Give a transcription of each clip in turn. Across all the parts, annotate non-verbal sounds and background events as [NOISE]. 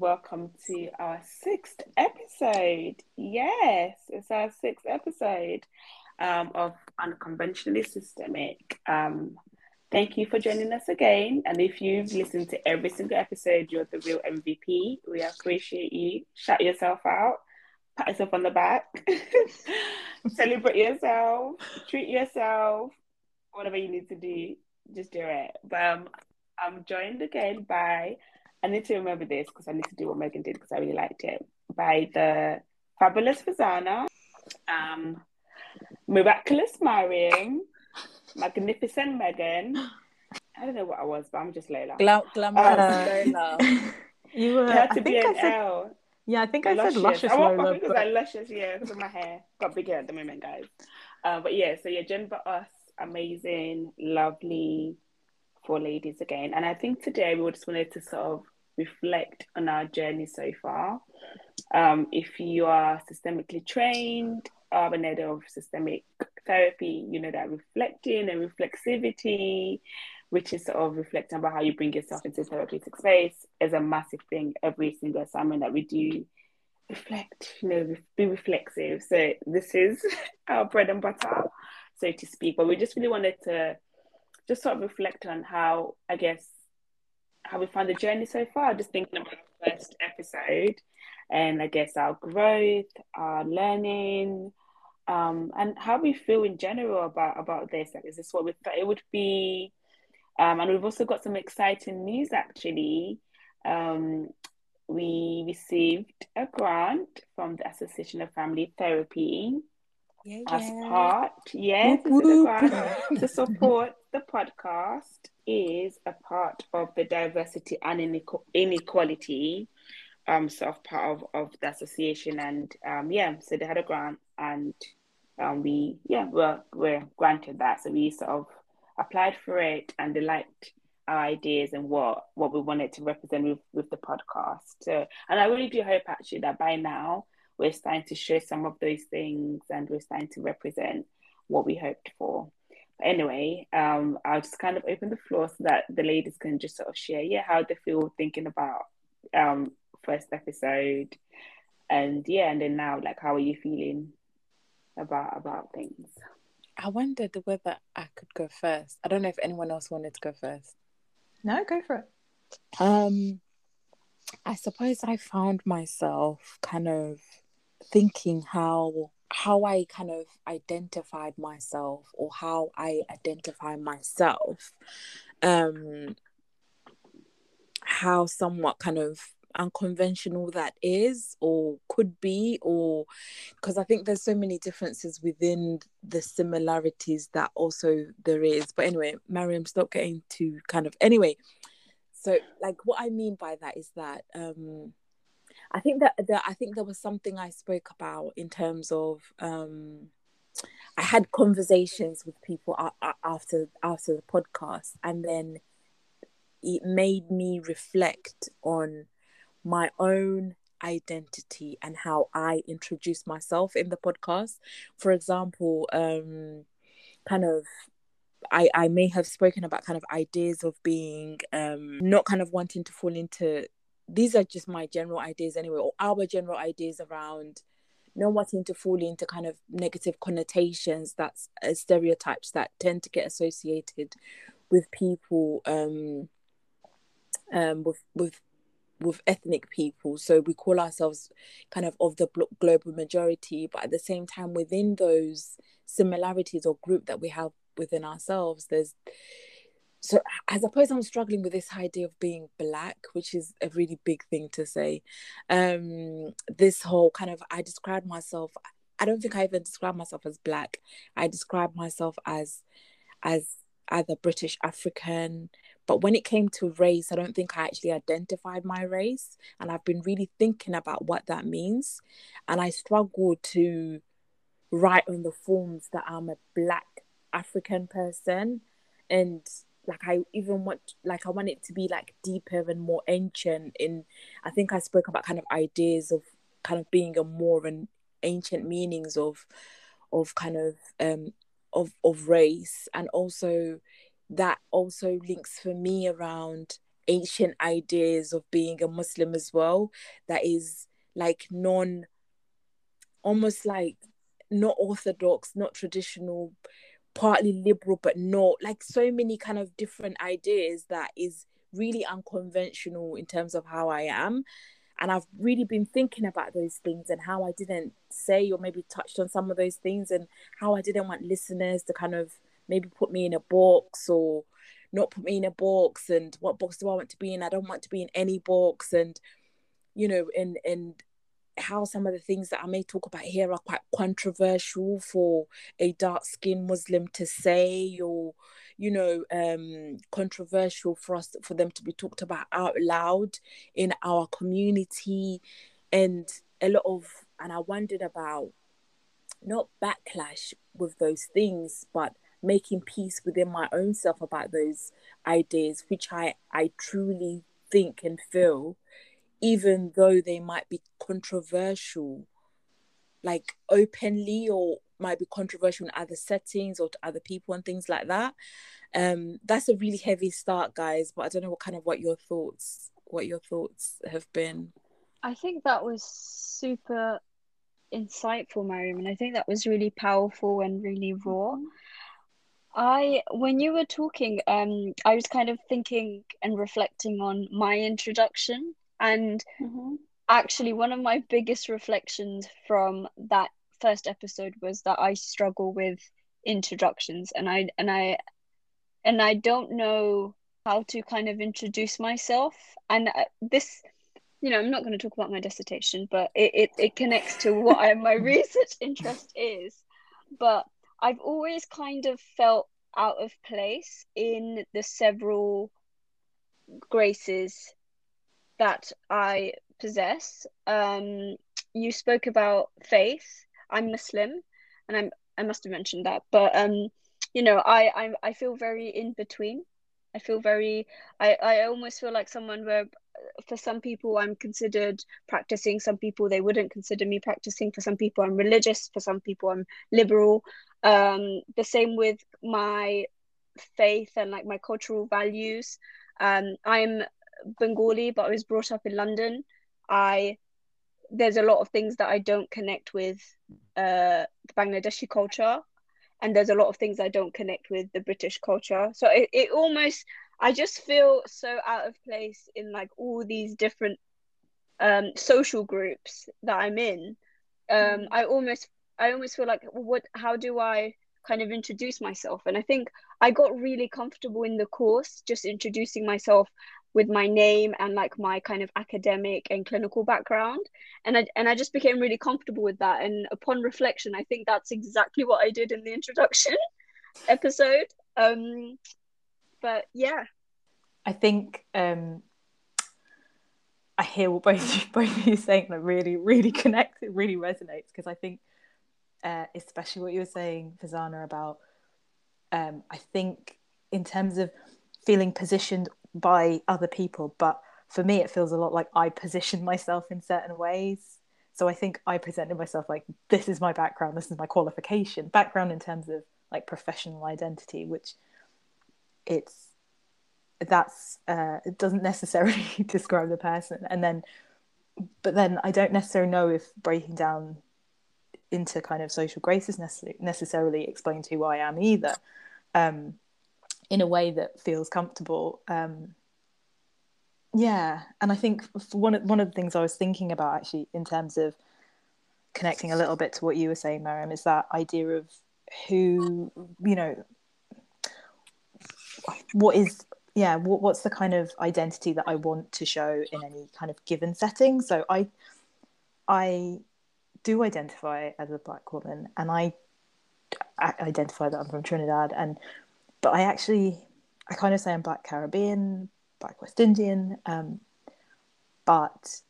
welcome to our sixth episode. Yes, it's our sixth episode um, of Unconventionally Systemic. Um, thank you for joining us again. And if you've listened to every single episode, you're the real MVP. We appreciate you. Shout yourself out, pat yourself on the back, [LAUGHS] celebrate yourself, treat yourself, whatever you need to do, just do it. But um, I'm joined again by I need to remember this because I need to do what Megan did because I really liked it. By the fabulous Fazana, um, miraculous Mariam, magnificent Megan. I don't know what I was, but I'm just Layla. Glam- glamorous Layla. [LAUGHS] You were. It had to I be think an I said. L. Yeah, I think I Luscious. said luscious I want Lola, because but I luscious, yeah, because of my hair got bigger at the moment, guys. Uh, but yeah, so yeah, Jen but us, amazing, lovely, four ladies again. And I think today we just wanted to sort of reflect on our journey so far. Um, if you are systemically trained, um, an head of systemic therapy, you know that reflecting and reflexivity, which is sort of reflecting about how you bring yourself into therapeutic space, is a massive thing. Every single assignment that we do, reflect, you know, be reflexive. So this is [LAUGHS] our bread and butter, so to speak. But we just really wanted to just sort of reflect on how, I guess, how we found the journey so far. Just thinking about the first episode, and I guess our growth, our learning, um, and how we feel in general about about this. Like, is this what we thought it would be? Um, and we've also got some exciting news actually. Um, we received a grant from the Association of Family Therapy Yeah, as yeah. part, yes, Whoop, whoop. grant to support the podcast is a part of the diversity and inequality um sort of part of, of the association and um yeah so they had a grant and um we yeah we're, we're granted that. So we sort of applied for it and they liked our ideas and what what we wanted to represent with with the podcast. So and i really do hope actually that by now we're starting to show some of those things and we're starting to represent what we hoped for anyway um i'll just kind of open the floor so that the ladies can just sort of share yeah how they feel thinking about um first episode and yeah and then now like how are you feeling about about things I wondered whether I could go first. I don't know if anyone else wanted to go first. no, go for it. Um, I suppose I found myself kind of thinking how how I kind of identified myself or how I identify myself, um, how somewhat kind of unconventional that is or could be or because I think there's so many differences within the similarities that also there is. But anyway, Mariam, stop getting to kind of anyway. So like what I mean by that is that um I think that, that I think there was something I spoke about in terms of um I had conversations with people after after the podcast and then it made me reflect on my own identity and how I introduce myself in the podcast. For example, um, kind of, I I may have spoken about kind of ideas of being um not kind of wanting to fall into. These are just my general ideas anyway, or our general ideas around not wanting to fall into kind of negative connotations that's uh, stereotypes that tend to get associated with people um um with with with ethnic people. So we call ourselves kind of of the global majority but at the same time within those similarities or group that we have within ourselves there's so i suppose i'm struggling with this idea of being black which is a really big thing to say um this whole kind of i describe myself i don't think i even describe myself as black i describe myself as as either british african but when it came to race, I don't think I actually identified my race. And I've been really thinking about what that means. And I struggle to write on the forms that I'm a black African person. And like I even want like I want it to be like deeper and more ancient in I think I spoke about kind of ideas of kind of being a more and ancient meanings of of kind of um of of race. And also that also links for me around ancient ideas of being a Muslim as well. That is like non almost like not orthodox, not traditional, partly liberal, but not like so many kind of different ideas that is really unconventional in terms of how I am. And I've really been thinking about those things and how I didn't say or maybe touched on some of those things and how I didn't want listeners to kind of maybe put me in a box or not put me in a box and what box do I want to be in? I don't want to be in any box and you know and and how some of the things that I may talk about here are quite controversial for a dark skinned Muslim to say or you know um controversial for us for them to be talked about out loud in our community. And a lot of and I wondered about not backlash with those things but making peace within my own self about those ideas which I I truly think and feel even though they might be controversial like openly or might be controversial in other settings or to other people and things like that um that's a really heavy start guys but i don't know what kind of what your thoughts what your thoughts have been. I think that was super insightful Mariam and i think that was really powerful and really raw. Mm-hmm. I when you were talking, um, I was kind of thinking and reflecting on my introduction, and mm-hmm. actually, one of my biggest reflections from that first episode was that I struggle with introductions, and I and I and I don't know how to kind of introduce myself, and uh, this you know, I'm not going to talk about my dissertation, but it, it, it connects to what I, my [LAUGHS] research interest is. But I've always kind of felt out of place in the social graces that I possess. Um, you spoke about faith. I'm Muslim, and I'm I must have mentioned that, but um, you know, I I I feel very in between. I feel very. I I almost feel like someone where for some people I'm considered practicing, some people they wouldn't consider me practicing, for some people I'm religious, for some people I'm liberal. Um, the same with my faith and like my cultural values. Um, I'm Bengali, but I was brought up in London. I there's a lot of things that I don't connect with uh, the Bangladeshi culture, and there's a lot of things I don't connect with the British culture. So it, it almost I just feel so out of place in like all these different um, social groups that I'm in. Um, mm. I almost I almost feel like what how do I kind of introduce myself? And I think I got really comfortable in the course just introducing myself with my name and like my kind of academic and clinical background. And I and I just became really comfortable with that. And upon reflection I think that's exactly what I did in the introduction [LAUGHS] episode. Um but yeah. I think um I hear what both [LAUGHS] both of you saying that really really connects it really resonates. Because I think uh, especially what you were saying Fazana about um I think in terms of feeling positioned by other people but for me it feels a lot like I position myself in certain ways. So I think I presented myself like this is my background this is my qualification background in terms of like professional identity which it's that's uh, it doesn't necessarily [LAUGHS] describe the person. And then but then i don't necessarily know if breaking down into kind of social graces necess- necessarily explains who i am either. Um, in a way that feels comfortable um, yeah. And i think one of, one of the things i was thinking about actually in terms of connecting a little bit to what you were saying Mariam is that idea of who you know what is yeah what, what's the kind of identity that i want to show in any kind of given setting? So i i do identify as a black woman and I identify that i'm from trinidad and but i actually i kind of say i'm black caribbean black west indian um, but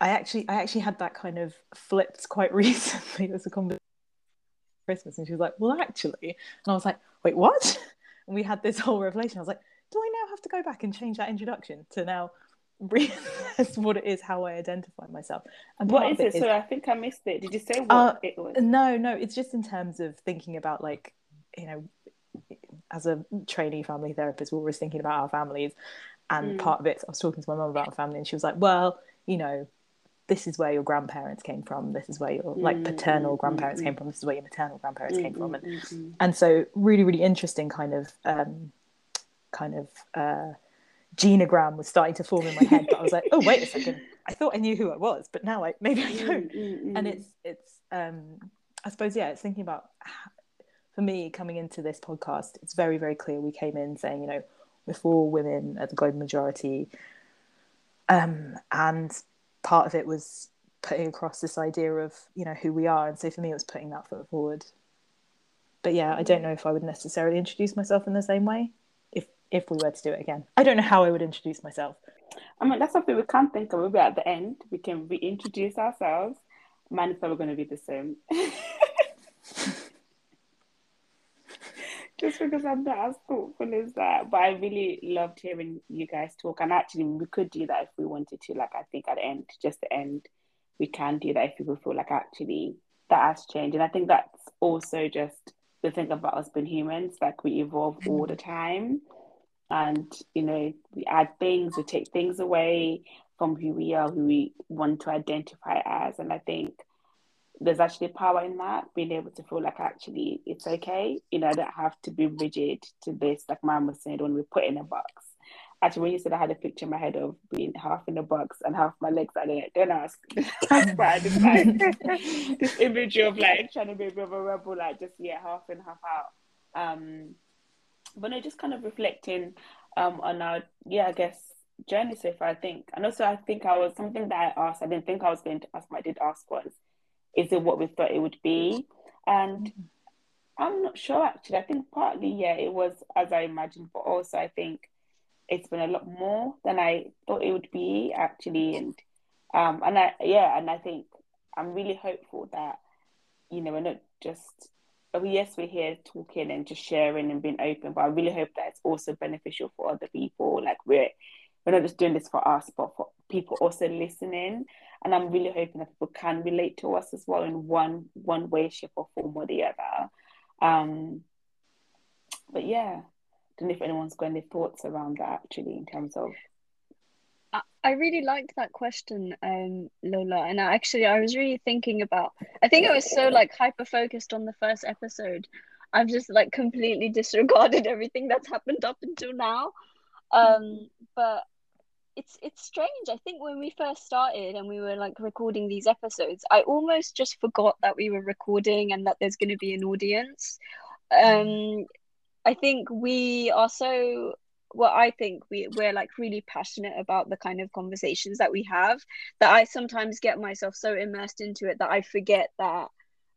i actually i actually had that kind of flipped quite [LAUGHS] recently it was a conversation christmas and she was like well actually and i was like wait what and we had this whole revelation. I was like, do I now have to go back and change that introduction to now realize [LAUGHS] what it is, how I identify myself? And what is it? Is, so I think I missed it. Did you say what uh, it was? No, no, it's just in terms of thinking about like, you know, as a trainee family therapist, we're always thinking about our families. And mm. part of it, I was talking to my mum about our family, and she was like, "Well, you know, this is where your grandparents came from. This is where your like paternal mm, grandparents came from. This is where your maternal grandparents came from." And and so really, really interesting kind of um, kind of uh, genogram was starting to form in my head. But I was like, "Oh, wait a second! I thought I knew who I was, but now I [LAUGHS] maybe I don't." And it's it's um, I suppose yeah, it's thinking about for me coming into this podcast. It's very very clear we came in saying you know we're four women at the global majority, um, and part of it was putting across this idea of you know who we are, and so for me it was putting that foot forward. But yeah, I don't know if I would necessarily introduce myself in the same way if if we were to do it again. I don't know how I would introduce myself. I mean, that's something we can't think of. Maybe at the end we can reintroduce ourselves Mine is probably going to be the same. [LAUGHS] Just because I'm not as thoughtful as that. But I really loved hearing you guys talk. And actually, we could do that if we wanted to. Like, I think at the end, just the end, we can do that if people feel like actually that has changed. And I think that's also just the thing about us being humans. Like, we evolve all the time. And, you know, we add things, we take things away from who we are, who we want to identify as. And I think there's actually power in that, being able to feel like actually it's okay. You know, I don't have to be rigid to this, like mom was saying, when we put in a box. Actually, when you said I had a picture in my head of being half in a box and half my legs I don't, don't ask. [LAUGHS] That's why I just like [LAUGHS] this image of like trying to be a bit of a rebel, like just yeah, half in, half out. Um, but no, just kind of reflecting um on our yeah, I guess journey so far, I think. And also, I think I was something that I asked, I didn't think I was going to ask, but I did ask was, is it what we thought it would be? And I'm not sure actually. I think partly, yeah, it was as I imagined, but also I think it's been a lot more than I thought it would be actually. And, um, and I, yeah, and I think I'm really hopeful that, you know, we're not just oh, yes, we're here talking and just sharing and being open, but I really hope that it's also beneficial for other people. Like we're we're not just doing this for us, but for people also listening. And I'm really hoping that people can relate to us as well in one one way, shape, or form or the other. Um, but yeah, I don't know if anyone's got any thoughts around that actually in terms of I really liked that question, um, Lola. And I actually, I was really thinking about. I think I was so like hyper focused on the first episode. I've just like completely disregarded [LAUGHS] everything that's happened up until now. Um, but it's it's strange. I think when we first started and we were like recording these episodes, I almost just forgot that we were recording and that there's going to be an audience. Um, I think we are so well i think we, we're like really passionate about the kind of conversations that we have that i sometimes get myself so immersed into it that i forget that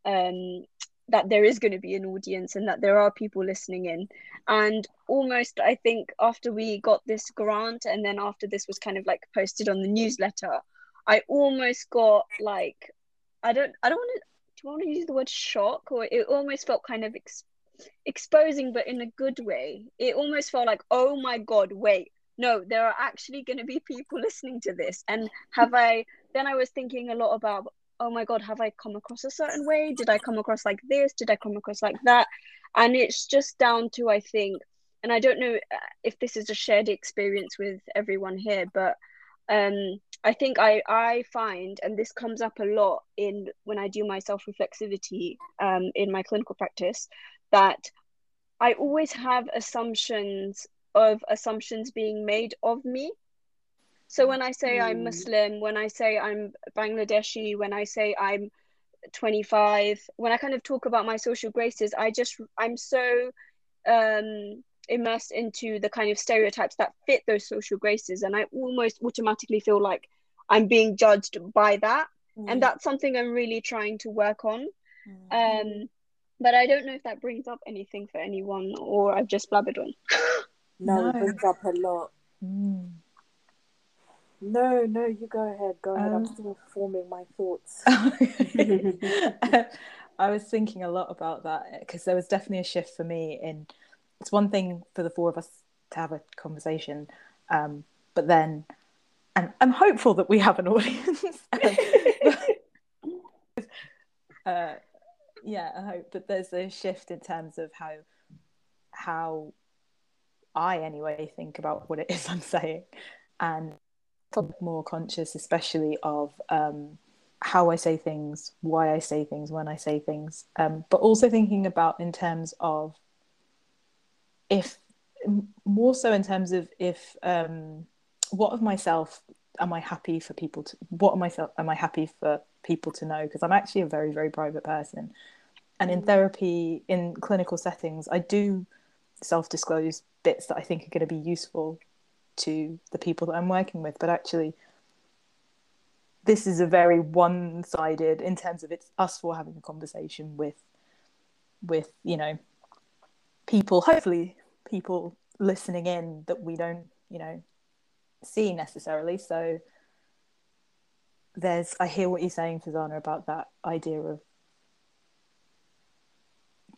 um that there is going to be an audience and that there are people listening in. And almost i think after we got this grant and then after this was kind of like posted on the newsletter i almost got like i don't i don't want to do you want to use the word shock? Or it almost felt kind of ex- exposing but in a good way. It almost felt like oh my god wait no there are actually going to be people [LAUGHS] listening to this. And have i then i was thinking a lot about oh my god have i come across a certain way? Did i come across like this? Did i come across like that? And it's just down to i think and i don't know uh, if this is a shared experience with everyone here but um, I think I I find, and this comes up a lot in when I do my self reflexivity um, in my clinical practice, that I always have assumptions of assumptions being made of me. So when I say mm. I'm Muslim, when I say I'm Bangladeshi, when I say I'm 25, when I kind of talk about my social graces, I just I'm so um, immersed into the kind of stereotypes that fit those social graces, and I almost automatically feel like I'm being judged by that, mm. and that's something I'm really trying to work on. Mm. Um, but I don't know if that brings up anything for anyone or I've just blabbered on. no, no, it brings up a lot. Mm. No, no, you go ahead. Go ahead. Um, I'm still forming my thoughts. [LAUGHS] [LAUGHS] I was thinking a lot about that because there was definitely a shift for me in it's one thing for the four of us to have a conversation, um, but then, and I'm hopeful that we have an [LAUGHS] audience. uh, yeah, I hope. But there's a shift in terms of how how I anyway think about what it is I'm saying, and more conscious, especially of um, how I say things, why I say things, when I say things, um, but also thinking about in terms of if more so in terms of if um, what of myself am I happy for people to what am I am I happy for people to know? Because I'm actually a very very private person. And in mm. therapy in clinical settings I do self disclose bits that I think are going to be useful to the people that I'm working with but actually this is a very one sided in terms of it's us for having a conversation with with you know people hopefully people listening in that we don't you know see necessarily. So there's i hear what you're saying Fazana about that idea of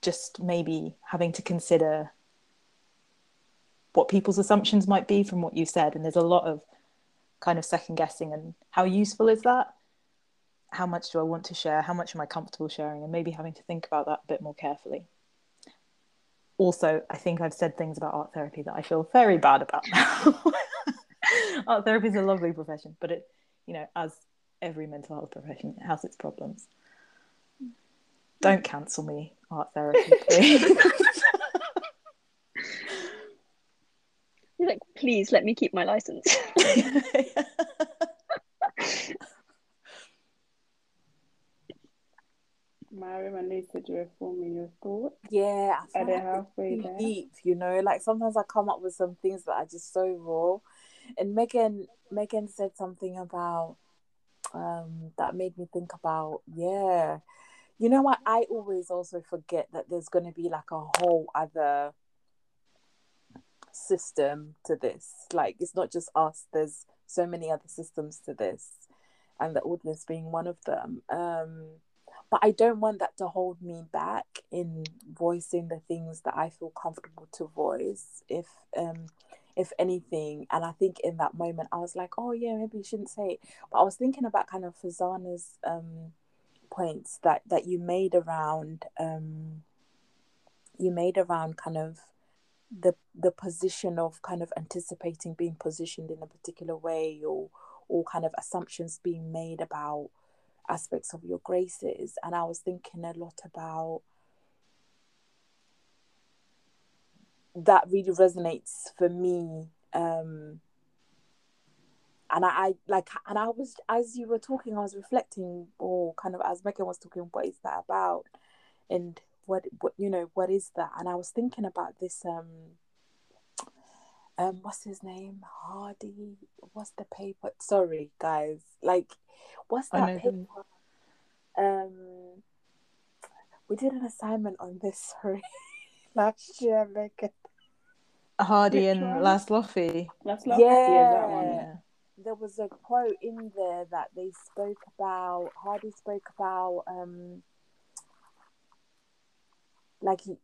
just maybe having to consider what people's assumptions might be from what you said and there's a lot of kind of second guessing and how useful is that? How much do i want to share? How much am i comfortable sharing? And maybe having to think about that a bit more carefully. Also i think i've said things about art therapy that i feel very bad about now. [LAUGHS] Art therapy is a lovely profession but it you know as every mental health profession it has its problems. Don't cancel me art therapy please [LAUGHS] He's like, please let me keep my license. Mariam and Lisa, do you forming your thoughts? Yeah, I Are they halfway there? Deep, you know, like sometimes I come up with some things that are just so raw. And Megan, Megan said something about um that made me think about yeah. You know what? I always also forget that there's going to be like a whole other system to this. Like it's not just us. There's so many other systems to this, and the audience being one of them. Um, but I don't want that to hold me back in voicing the things that I feel comfortable to voice. If um, if anything, and I think in that moment I was like, oh yeah, maybe you shouldn't say it. But I was thinking about kind of Fazana's um points that that you made around um you made around kind of the the position of kind of anticipating being positioned in a particular way or or kind of assumptions being made about aspects of your graces. And i was thinking a lot about that really resonates for me um and I, I like and I was as you were talking I was reflecting or kind of as Megan was talking what is that about? And what what you know what is that? And i was thinking about this um um what's his name? Hardy? What's the paper? Sorry guys. Like what's that paper? um we did an assignment on this [LAUGHS] sorry last year Megan. hardy and Laszlo. Last yeah, yeah. There was a quote in there that they spoke about hardy spoke about um like you,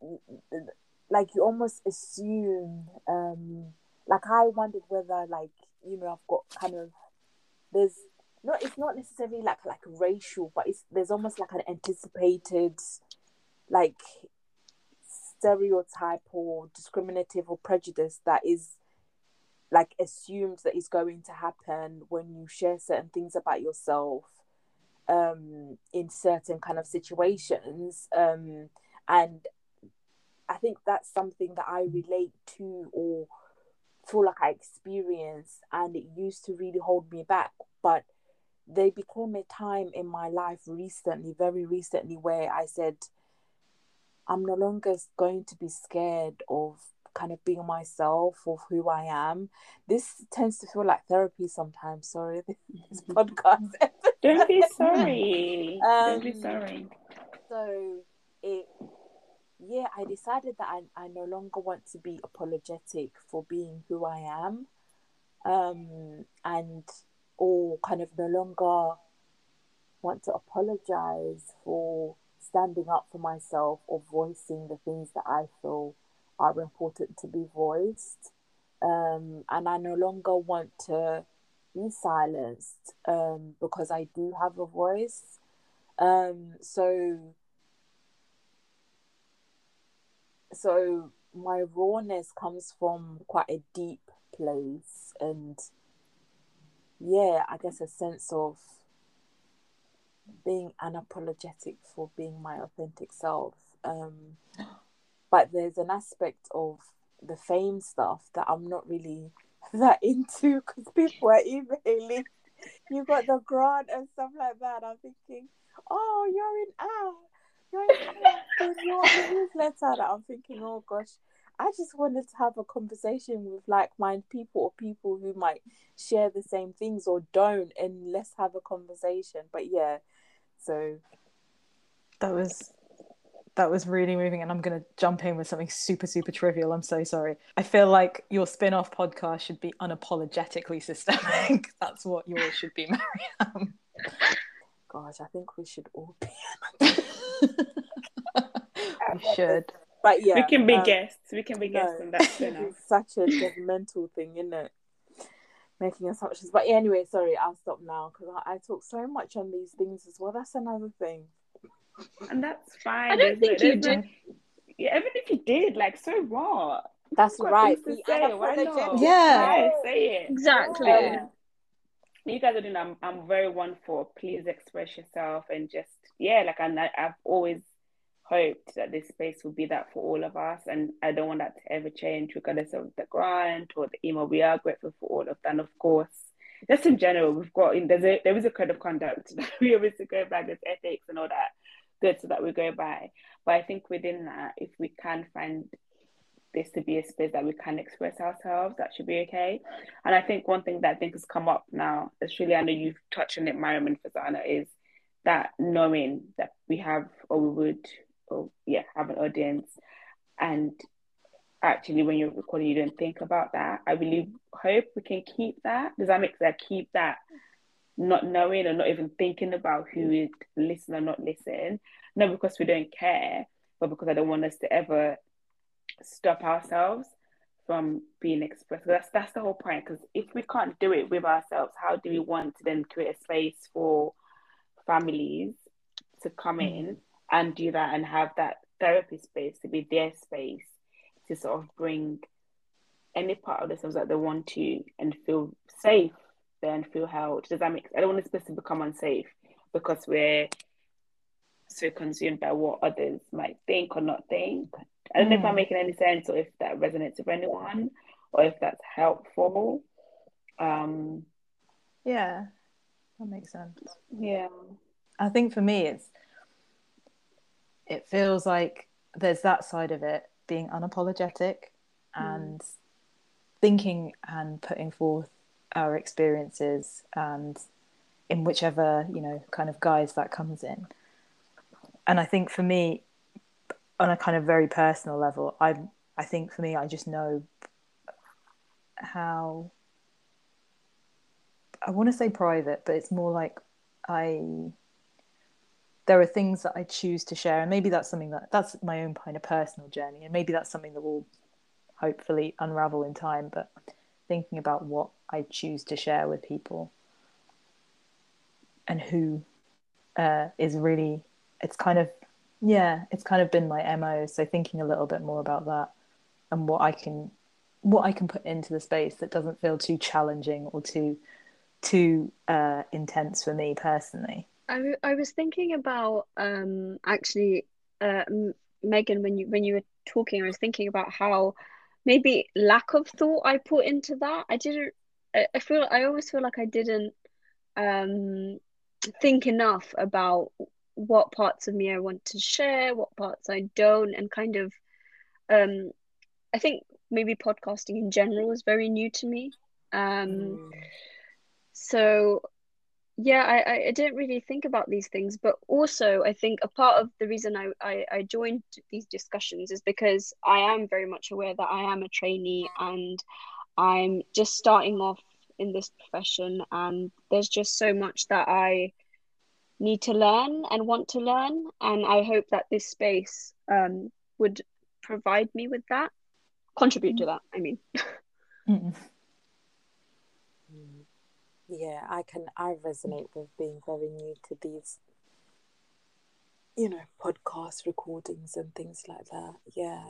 like you almost assume um like i wondered whether like you know i've got kind of there's not it's not necessarily like like racial but it's there's almost like an anticipated like stereotype or discriminative or prejudice that is like assumed that is going to happen when you share certain things about yourself um in certain kind of situations um and I think that's something that I relate to or feel like I experience, and it used to really hold me back. But there became a time in my life recently, very recently, where I said, I'm no longer going to be scared of kind of being myself of who I am. This tends to feel like therapy sometimes. Sorry, [LAUGHS] this podcast. Don't be sorry. Um, Don't be sorry. So it yeah, I decided that I, I no longer want to be apologetic for being who I am. Um, and or kind of no longer want to apologize for standing up for myself or voicing the things that I feel are important to be voiced. Um, and I no longer want to be silenced um, because I do have a voice. Um, so so my rawness comes from quite a deep place and yeah, I guess a sense of being unapologetic for being my authentic self. Um, but there's an aspect of the fame stuff that I'm not really [LAUGHS] that into because people are emailing. You got the grant and stuff like that. I'm thinking, oh, you're in Oh, the newsletter. I'm thinking, oh gosh, I just wanted to have a conversation with like-minded people or people who might share the same things or don't, and let's have a conversation. But yeah, so that was that was really moving and i'm going to jump in with something super super trivial i'm so sorry i feel like your spin-off podcast should be unapologetically systemic [LAUGHS] that's what yours should be mariam gosh i think we should all be [LAUGHS] we should but yeah we can be um, guests we can be guests no, and that's [LAUGHS] enough such a judgmental thing isn't it making assumptions but anyway sorry i'll stop now because I, I talk so much on these things as well that's another thing and that's fine. I don't think you did. Yeah, even if you did, like, so what? That's right. Say. Why not? Yeah. yeah, say it. Exactly. Yeah. You guys are doing. I'm. I'm very one for. Please express yourself and just yeah. Like I, I've always hoped that this space will be that for all of us, and I don't want that to ever change, regardless of the grant or the email. We are grateful for all of that, and of course just in general, we've got in there's a there is a code of conduct [LAUGHS] that we obviously go back. There's ethics and all that good so that we go by. But I think within that, if we can find this to be a space that we can express ourselves, that should be okay. And I think one thing that I think has come up now, really I know you've touched on it, Mariam and Fazana, is that knowing that we have or we would or yeah, have an audience and actually when you're recording you don't think about that. I really hope we can keep that. Does that make sense? Keep that not knowing or not even thinking about who mm. would listen or not listen. Not because we don't care, but because I don't want us to ever stop ourselves from being expressed. That's that's the whole point. Because if we can't do it with ourselves, how do we want to then create a space for families to come in mm. and do that and have that therapy space to be their space to sort of bring any part of themselves that they want to and feel safe then feel held. Does that make I don't want this place to become unsafe because we're so consumed by what others might think or not think. I don't mm. know if I'm mm. making any sense or if that resonates with anyone or if that's helpful. Um Yeah, that makes sense. Yeah. I think for me it's it feels like there's that side of it being unapologetic mm. and thinking and putting forth our experiences and in whichever you know kind of guise that comes in and i think for me on a kind of very personal level i i think for me i just know how i want to say private but it's more like i there are things that i choose to share and maybe that's something that that's my own kind of personal journey and maybe that's something that will hopefully unravel in time but thinking about what I choose to share with people and who uh, is really, it's kind of, yeah, it's kind of been my MO. So thinking a little bit more about that and what I can, what I can put into the space that doesn't feel too challenging or too, too uh, intense for me personally. I, I was thinking about um, actually, uh, Megan, when you when you were talking, I was thinking about how maybe lack of thought I put into that. I didn't. I, feel. I always feel like I didn't um, think enough about what parts of me I want to share, what parts I don't, and kind of. Um, I think maybe podcasting in general is very new to me. Um, mm. So yeah I, I didn't really think about these things but also i think a part of the reason I, I, I joined these discussions is because i am very much aware that i am a trainee and i'm just starting off in this profession and there's just so much that i need to learn and want to learn and i hope that this space um, would provide me with that contribute to that i mean. [LAUGHS] Mm yeah i can i resonate with being very new to these you know podcast recordings and things like that. Yeah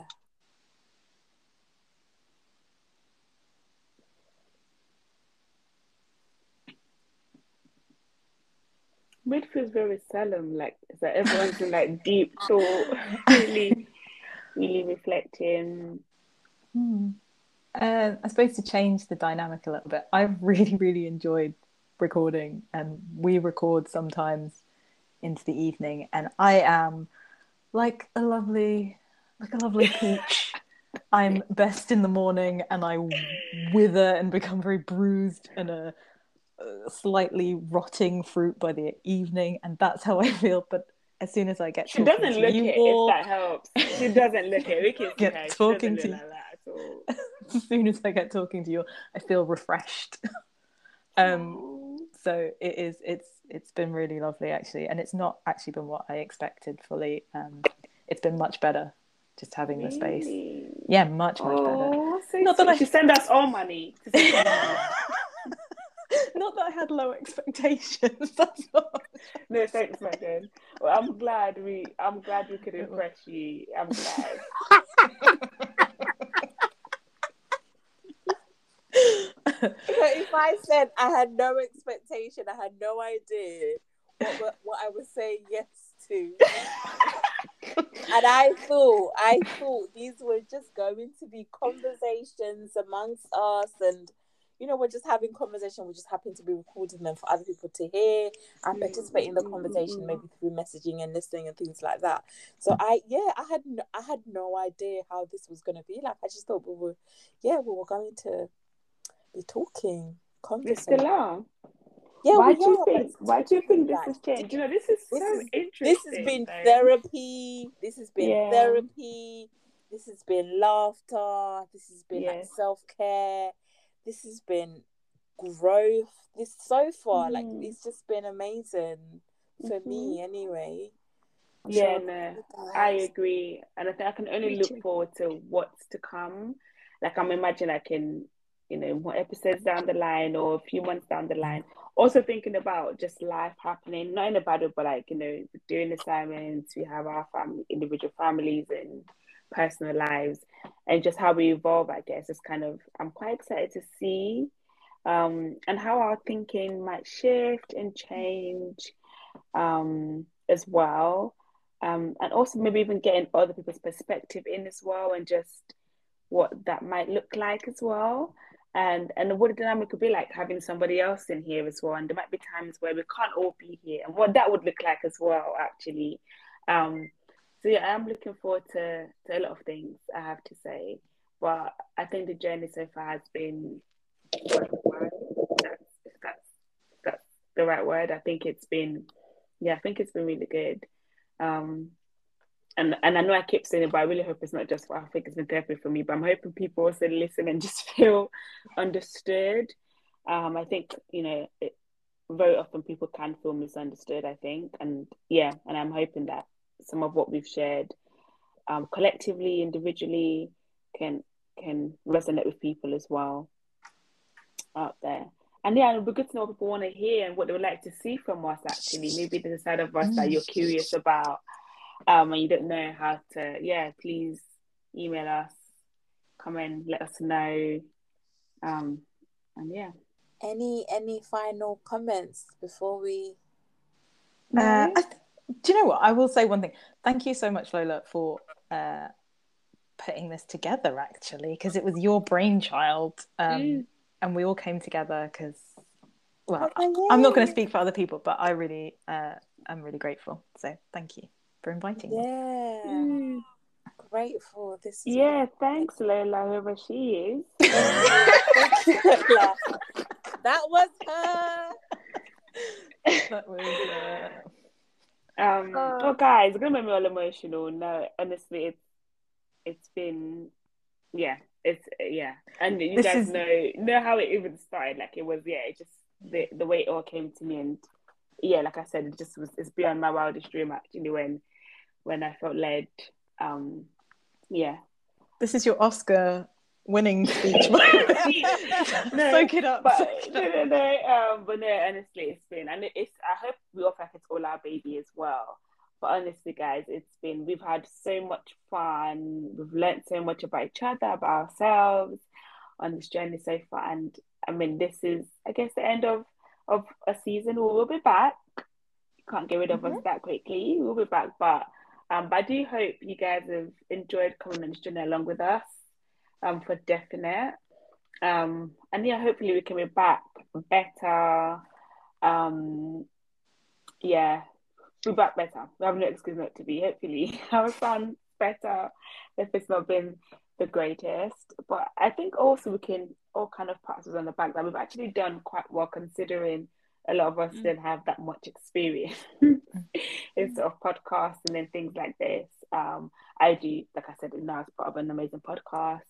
Mid feels very solemn, like that everyone's in like deep thought, [LAUGHS] really, really reflecting. Hmm. Uh, I suppose to change the dynamic a little bit, I've really, really enjoyed recording, and we record sometimes into the evening, and I am like a lovely, like a lovely peach. I'm best in the morning, and I wither and become very bruised and a slightly rotting fruit by the evening, and that's how I [LAUGHS] feel. But as soon as I get she doesn't look it all, if that helps. She doesn't look it. We can [LAUGHS] get her. talking to like [LAUGHS] as soon as I get talking to you, I feel refreshed. um, so it is. It's it's been really lovely actually, and it's not actually been what I expected fully. Um, it's been much better just having the space. Yeah, much much oh, better. So not that I should send us all money. Not that I had low expectations. [LAUGHS] That's not. No, thanks, Megan. Well, I'm glad we. I'm glad we could impress you. I'm glad. [LAUGHS] if I said I had no expectation, I had no idea what, what I was saying yes to. and I thought, I thought these were just going to be conversations amongst us, and you know, we're just having conversation. We just happen to be recording them for other people to hear and participate in the conversation, maybe mm-hmm. through messaging and listening and things like that. So I, yeah, I had, no, I had no idea how this was going to be. Like, I just thought we were, yeah, we were going to be talking, conversing. We still are. Yeah, why do you think? Why do you think this has changed? You know, this is this so is, interesting. This has been though. therapy. This has been yeah. therapy. This has been laughter. This has been like self care. This has been growth. This so far, mm. like it's just been amazing for mm-hmm. me, anyway. I'm yeah, sure no, I agree, and I think I can only me look too. forward to what's to come. Like I'm imagining I can you know, more episodes down the line or a few months down the line. Also thinking about just life happening, not in a bad way, but like, you know, doing assignments, we have our family, individual families and personal lives and just how we evolve, I guess, is kind of, I'm quite excited to see um, and how our thinking might shift and change um, as well. Um, and also maybe even getting other people's perspective in as well and just what that might look like as well. And and what the dynamic could be like having somebody else in here as well. And there might be times where we can't all be here and what that would look like as well actually. Um so yeah i'm looking forward to, to a lot of things i have to say but i think the journey so far has been that's, that's that's the right word i think it's been yeah i think it's been really good um and and I know I keep saying it, but I really hope it's not just for I think it's been therapy for me. But I'm hoping people also listen and just [LAUGHS] feel understood. Um, I think you know it, very often people can feel misunderstood. I think, and yeah, and I'm hoping that some of what we've shared, um, collectively, individually, can can resonate with people as well out there. And yeah, it'll be good to know what people want to hear and what they would like to see from us. Actually, maybe there's a side of us mm. that you're curious about um, and you don't know how to, yeah, please email us, come and let us know. Um, and yeah. Any any final comments before we? Uh, th- do you know what? I will say one thing. Thank you so much, Lola, for uh, putting this together. Actually, because it was your brainchild, um, mm. and we all came together because. Well, oh, I'm not going to speak for other people, but I really, uh, I'm really grateful. So thank you for inviting yeah. me. Yeah. Mm. Grateful. This yeah, thanks, Lola, whoever she is. [LAUGHS] that was her. That was. Uh... Um. Uh, oh, guys, it's gonna make me all emotional. No, honestly, it's it's been, yeah, it's yeah, and you guys is... know know how it even started. Like it was, yeah, it just the the way it all came to me, and yeah, like I said, it just was it's beyond my wildest dream actually when when I felt led. Um, yeah. This is your Oscar winning [LAUGHS] [LAUGHS] speech. no, Soak it up. But, it no, no, no. Um, but no, honestly, it's been, and it's. I hope we all like it's all our baby as well. But honestly, guys, it's been. We've had so much fun. We've learned so much about each other, about ourselves, on this journey so far. And I mean, this is, I guess, the end of of a season. We will be back You can't get rid of mm-hmm. us that quickly. We'll be back, but um, but I do hope you guys have enjoyed coming on this journey along with us. Um, for definite. Um, and yeah, hopefully we can be back better. Um, yeah, be back better. We have no excuse not to be. Hopefully, [LAUGHS] our sound better if it's not been the greatest. But I think also we can all kind of pat us on the back that we've actually done quite well considering a lot of us mm. didn't have that much experience [LAUGHS] in sort of podcasts and then things like this. Um, I do, like I said, now as part of an amazing podcast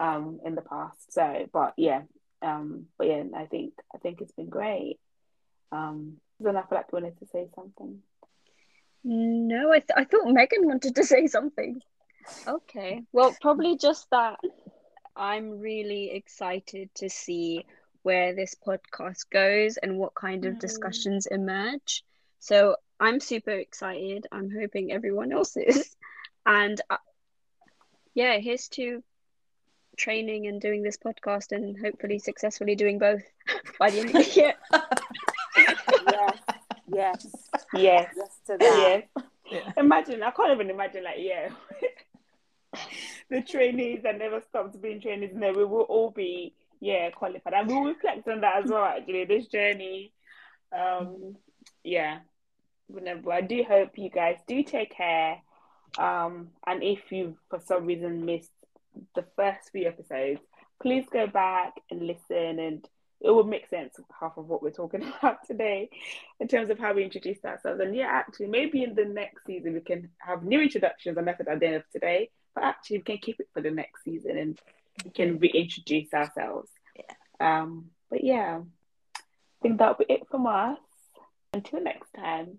um, in the past. So, but yeah, um, but yeah, I think I think it's been great. Um, then I feel like you wanted to say something. No, I, th- I thought Megan wanted to [LAUGHS] say something. Okay, well, probably just that I'm really excited to see where this podcast goes and what kind of mm. discussions emerge. So I'm super excited. I'm hoping everyone else is. [LAUGHS] And uh, yeah, here's to training and doing this podcast and hopefully successfully doing both [LAUGHS] by the end of the year. yes, [LAUGHS] yes, yes, yes to that. Yes. Yeah. Imagine, I can't even imagine, like, yeah, the trainees that never stopped being trainees, no, we will all be, yeah, qualified. And we'll reflect on that as well, actually, this journey. Um, yeah, whenever I do hope you guys do take care. Um, and if you, for some reason, missed the first few episodes, please go back and listen and it will make sense half of what we're talking [LAUGHS] about today in terms of how we introduced ourselves. And yeah, actually, maybe in the next season we can have new introductions and method at the end of today, but actually we can keep it for the next season and we can reintroduce ourselves. Yeah. Um, but yeah, I think that'll be it from us. Until next time.